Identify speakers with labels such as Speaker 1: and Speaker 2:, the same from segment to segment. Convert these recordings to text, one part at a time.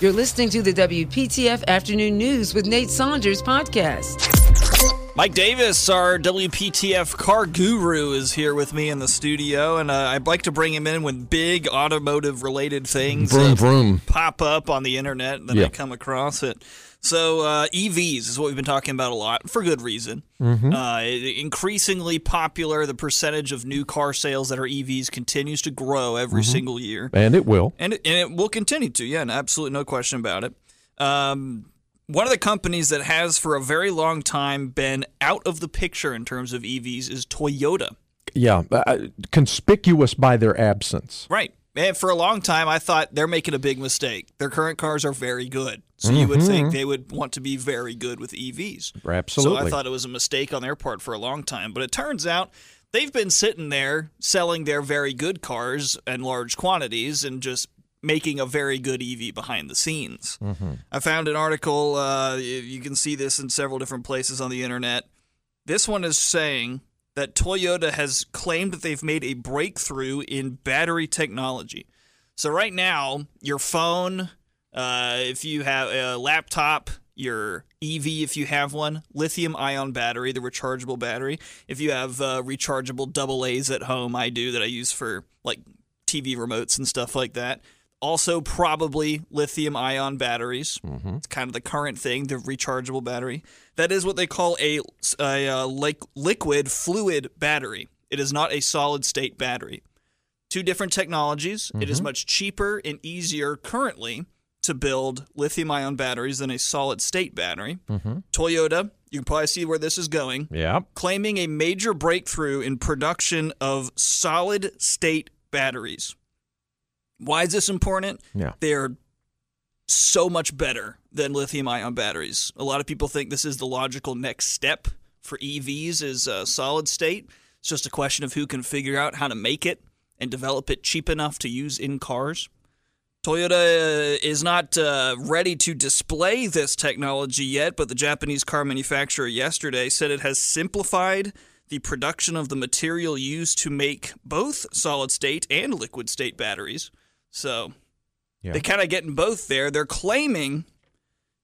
Speaker 1: You're listening to the WPTF Afternoon News with Nate Saunders podcast.
Speaker 2: Mike Davis, our WPTF car guru, is here with me in the studio, and uh, I'd like to bring him in when big automotive related things
Speaker 3: Vroom,
Speaker 2: uh,
Speaker 3: vroom.
Speaker 2: pop up on the internet that
Speaker 3: Yeah.
Speaker 2: I come across it. So uh, EVs is what we've been talking about a lot for good reason.
Speaker 3: Mm-hmm.
Speaker 2: Uh, increasingly popular. The percentage of new car sales that are EVs continues to grow every
Speaker 3: Mm-hmm.
Speaker 2: single year.
Speaker 3: And it will.
Speaker 2: and it, and it will continue to. Yeah, and absolutely no question about it. Um, one of the companies that has for a very long time been out of the picture in terms of EVs is Toyota.
Speaker 3: Yeah. Uh, conspicuous by their absence.
Speaker 2: Right. And for a long time, I thought they're making a big mistake. Their current cars are very good. So you would think they would want to be very good with EVs.
Speaker 3: Absolutely.
Speaker 2: So I thought it was a mistake on their part for a long time. But it turns out they've been sitting there selling their very good cars in large quantities and just making a very good EV behind the scenes. I found an article, uh, you can see this in several different places on the internet. This one is saying that Toyota has claimed that they've made a breakthrough in battery technology. So right now, your phone, uh, if you have a laptop, your EV, if you have one, lithium ion battery, the rechargeable battery. If you have uh, rechargeable double A's at home, I do that I use for like TV remotes and stuff like that. Also, probably lithium ion batteries. Mm-hmm. It's kind of the current thing, the rechargeable battery. That is what they call a, a uh, like liquid fluid battery. It is not a solid state battery two different technologies. It is mm-hmm. much cheaper and easier currently to build lithium ion batteries than a solid state battery. Mm-hmm. Toyota, you can probably see where this is going,
Speaker 3: Yeah.
Speaker 2: claiming a major breakthrough in production of solid state batteries. Why is this important?
Speaker 3: Yeah.
Speaker 2: They're so much better than lithium ion batteries. A lot of people think this is the logical next step for EVs is uh, solid state. It's just a question of who can figure out how to make it and develop it cheap enough to use in cars. Toyota uh, is not uh, ready to display this technology yet, but the Japanese car manufacturer yesterday said it has simplified the production of the material used to make both solid state and liquid state batteries. So
Speaker 3: Yeah.
Speaker 2: they kind of getting both there. They're claiming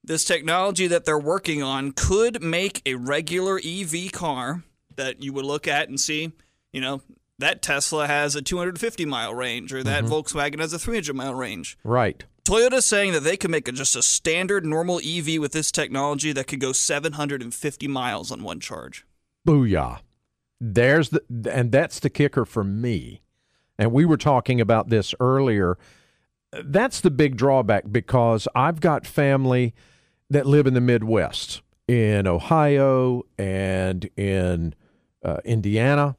Speaker 2: this technology that they're working on could make a regular EV car that you would look at and see, you know, that Tesla has a 250 mile range or that mm-hmm. Volkswagen has a 300 mile range.
Speaker 3: Right.
Speaker 2: Toyota's saying that they could make a, just a standard normal EV with this technology that could go 750 miles on one charge.
Speaker 3: Booyah. There's the and that's the kicker for me. And we were talking about this earlier. That's the big drawback because I've got family that live in the Midwest, in Ohio and in uh, Indiana.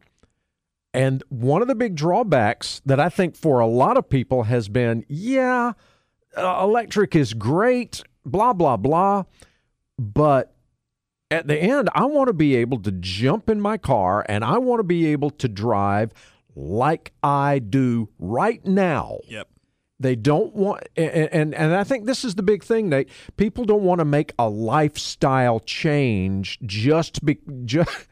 Speaker 3: And one of the big drawbacks that I think for a lot of people has been, yeah, uh, electric is great, blah blah blah, but at the end, I want to be able to jump in my car and I want to be able to drive like I do right now.
Speaker 2: Yep.
Speaker 3: They don't want, and, and and I think this is the big thing. Nate. people don't want to make a lifestyle change just be just.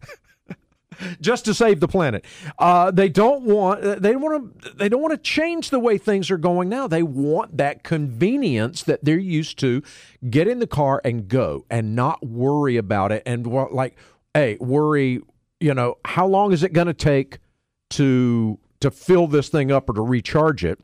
Speaker 3: Just to save the planet, uh, they don't want. They want to. They don't want to change the way things are going now. They want that convenience that they're used to. Get in the car and go, and not worry about it. And like, hey, worry. You know, how long is it going to take to to fill this thing up or to recharge it?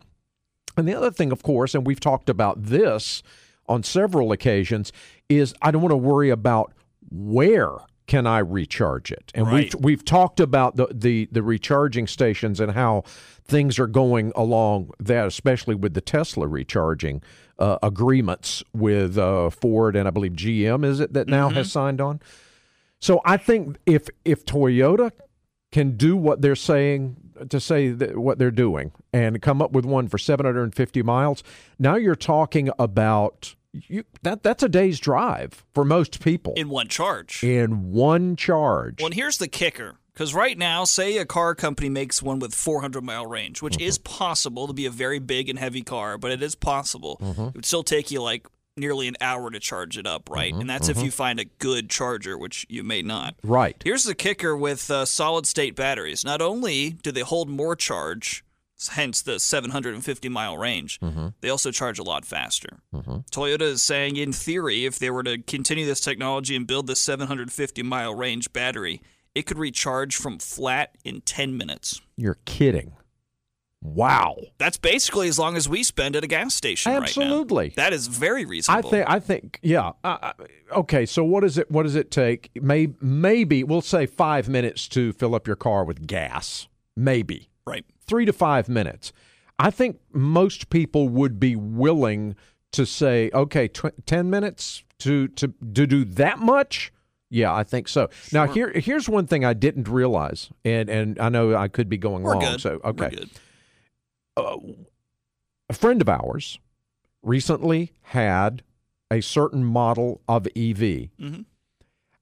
Speaker 3: And the other thing, of course, and we've talked about this on several occasions, is I don't want to worry about where can I recharge it. And
Speaker 2: Right.
Speaker 3: we've we've talked about the, the the recharging stations and how things are going along that, especially with the Tesla recharging uh, agreements with uh, Ford and I believe GM is it that now has signed on. So I think if if Toyota can do what they're saying to say that what they're doing and come up with one for 750 miles, now you're talking about you that that's a day's drive for most people
Speaker 2: In one charge.
Speaker 3: in one charge.
Speaker 2: Well, and here's the kicker. Because right now, say a car company makes one with 400 mile range, which mm-hmm. is possible to be a very big and heavy car, but it is possible. Mm-hmm. It would still take you like nearly an hour to charge it up, right? And that's if you find a good charger, which you may not.
Speaker 3: Right.
Speaker 2: Here's the kicker with uh, solid state batteries. Not only do they hold more charge hence the 750 mile range.
Speaker 3: Mm-hmm.
Speaker 2: They also charge a lot faster. Toyota is saying, in theory, if they were to continue this technology and build this 750 mile range battery, it could recharge from flat in 10 minutes.
Speaker 3: You're kidding. Wow.
Speaker 2: That's basically as long as we spend at a gas station
Speaker 3: Absolutely.
Speaker 2: right now. That is very reasonable.
Speaker 3: I think. I think. Yeah. Uh, okay. So what is it? What does it take? Maybe. Maybe we'll say five minutes to fill up your car with gas. Maybe
Speaker 2: right.
Speaker 3: three to five minutes. I think most people would be willing to say, okay, tw- ten minutes to to to do that much. Yeah, I think so. Now here here's one thing I didn't realize, and and I know I could be going
Speaker 2: We're
Speaker 3: wrong.
Speaker 2: good.
Speaker 3: So okay, a friend of ours recently had a certain model of EV
Speaker 2: Mhm.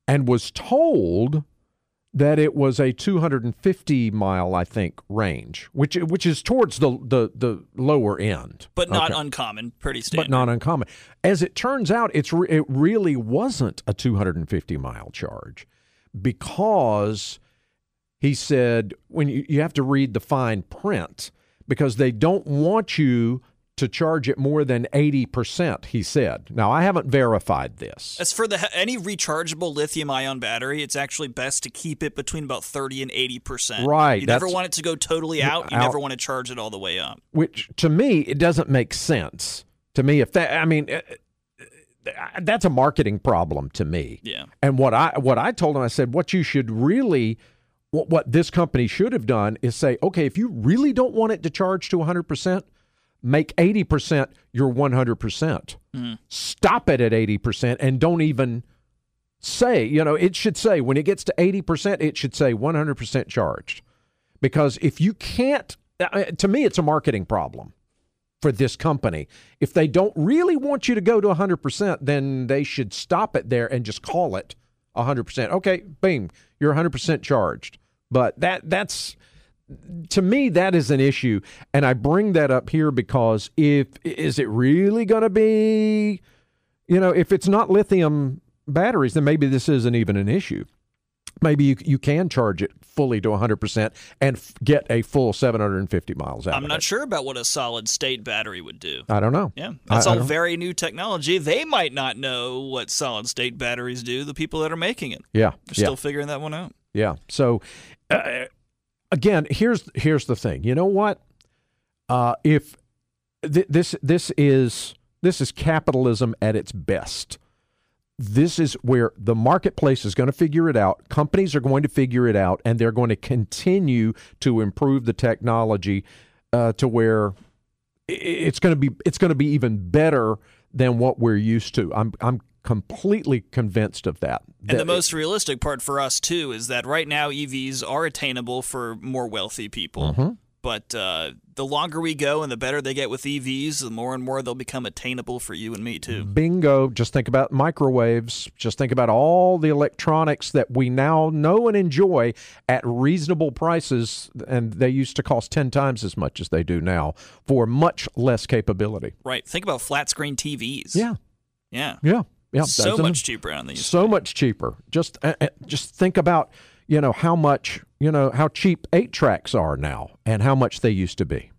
Speaker 3: and was told that it was a 250 mile, I think, range, which which is towards the the, the lower end,
Speaker 2: But not
Speaker 3: Okay.
Speaker 2: uncommon. Pretty standard.
Speaker 3: but not uncommon. As it turns out, it's re- it really wasn't a 250 mile charge because he said when you, you have to read the fine print because they don't want you to charge it more than 80%, he said. Now, I haven't verified this.
Speaker 2: As for the any rechargeable lithium ion battery, it's actually best to keep it between about 30 and 80%.
Speaker 3: Right,
Speaker 2: You never want it to go totally out. You
Speaker 3: out.
Speaker 2: never want to charge it all the way up.
Speaker 3: which to me it doesn't make sense to me if that i mean uh, uh, that's a marketing problem to me
Speaker 2: Yeah.
Speaker 3: and what i what i told him i said what you should really what, what this company should have done is say okay if you really don't want it to charge to 100% make 80% your 100%. Stop it at 80% and don't even say you know it should say when it gets to 80% it should say 100% charged. Because if you can't uh, to me it's a marketing problem for this company. If they don't really want you to go to 100% then they should stop it there and just call it 100% okay bing you're 100% charged but that that's to me that is an issue and i bring that up here because if is it really going to be you know if it's not lithium batteries then maybe this isn't even an issue maybe you you can charge it fully to 100% and f- get a full 750 miles out
Speaker 2: I'm not
Speaker 3: it.
Speaker 2: sure about what a solid state battery would do.
Speaker 3: I don't know.
Speaker 2: Yeah,
Speaker 3: I-
Speaker 2: that's
Speaker 3: I
Speaker 2: all
Speaker 3: don't-
Speaker 2: very new technology. They might not know what solid state batteries do. The people that are making it,
Speaker 3: Yeah.
Speaker 2: they're
Speaker 3: Yeah.
Speaker 2: still figuring that one out.
Speaker 3: Yeah. So uh, again, here's here's the thing. You know what? Uh, if th- this this is this is capitalism at its best. This is where the marketplace is going to figure it out. Companies are going to figure it out, and they're going to continue to improve the technology uh, to where it's going to be it's going to be even better than what we're used to. I'm I'm completely convinced of that.
Speaker 2: And the
Speaker 3: That-
Speaker 2: most realistic part for us too is that right now EVs are attainable for more wealthy people.
Speaker 3: Mm-hmm.
Speaker 2: But uh, the longer we go and the better they get with EVs, the more and more they'll become attainable for you and me too.
Speaker 3: Bingo. Just think about microwaves. Just think about all the electronics that we now know and enjoy at reasonable prices. And they used to cost 10 times as much as they do now for much less capability.
Speaker 2: Right. Think about flat screen TVs.
Speaker 3: Yeah.
Speaker 2: Yeah.
Speaker 3: Yeah. Yeah.
Speaker 2: So much cheaper on these.
Speaker 3: So much cheaper. Just, uh, uh, just think about, you know, how much, you know, how cheap eight tracks are now and how much they used to be.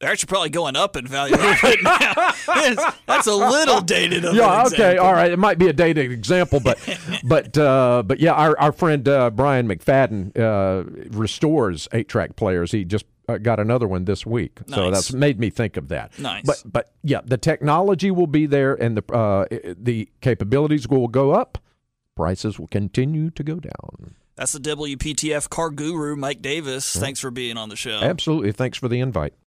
Speaker 2: They're actually probably going up in value bit now. That's a little dated. Of
Speaker 3: yeah okay all right it might be a dated example but but uh but yeah our, our friend uh brian mcfadden uh restores eight track players he just uh, got another one this week so that's made me think of that
Speaker 2: Nice.
Speaker 3: but but yeah the technology will be there and the uh the capabilities will go up prices will continue to go down
Speaker 2: That's the WPTF car guru, Mike Davis. Thanks for being on the show.
Speaker 3: absolutely thanks for the invite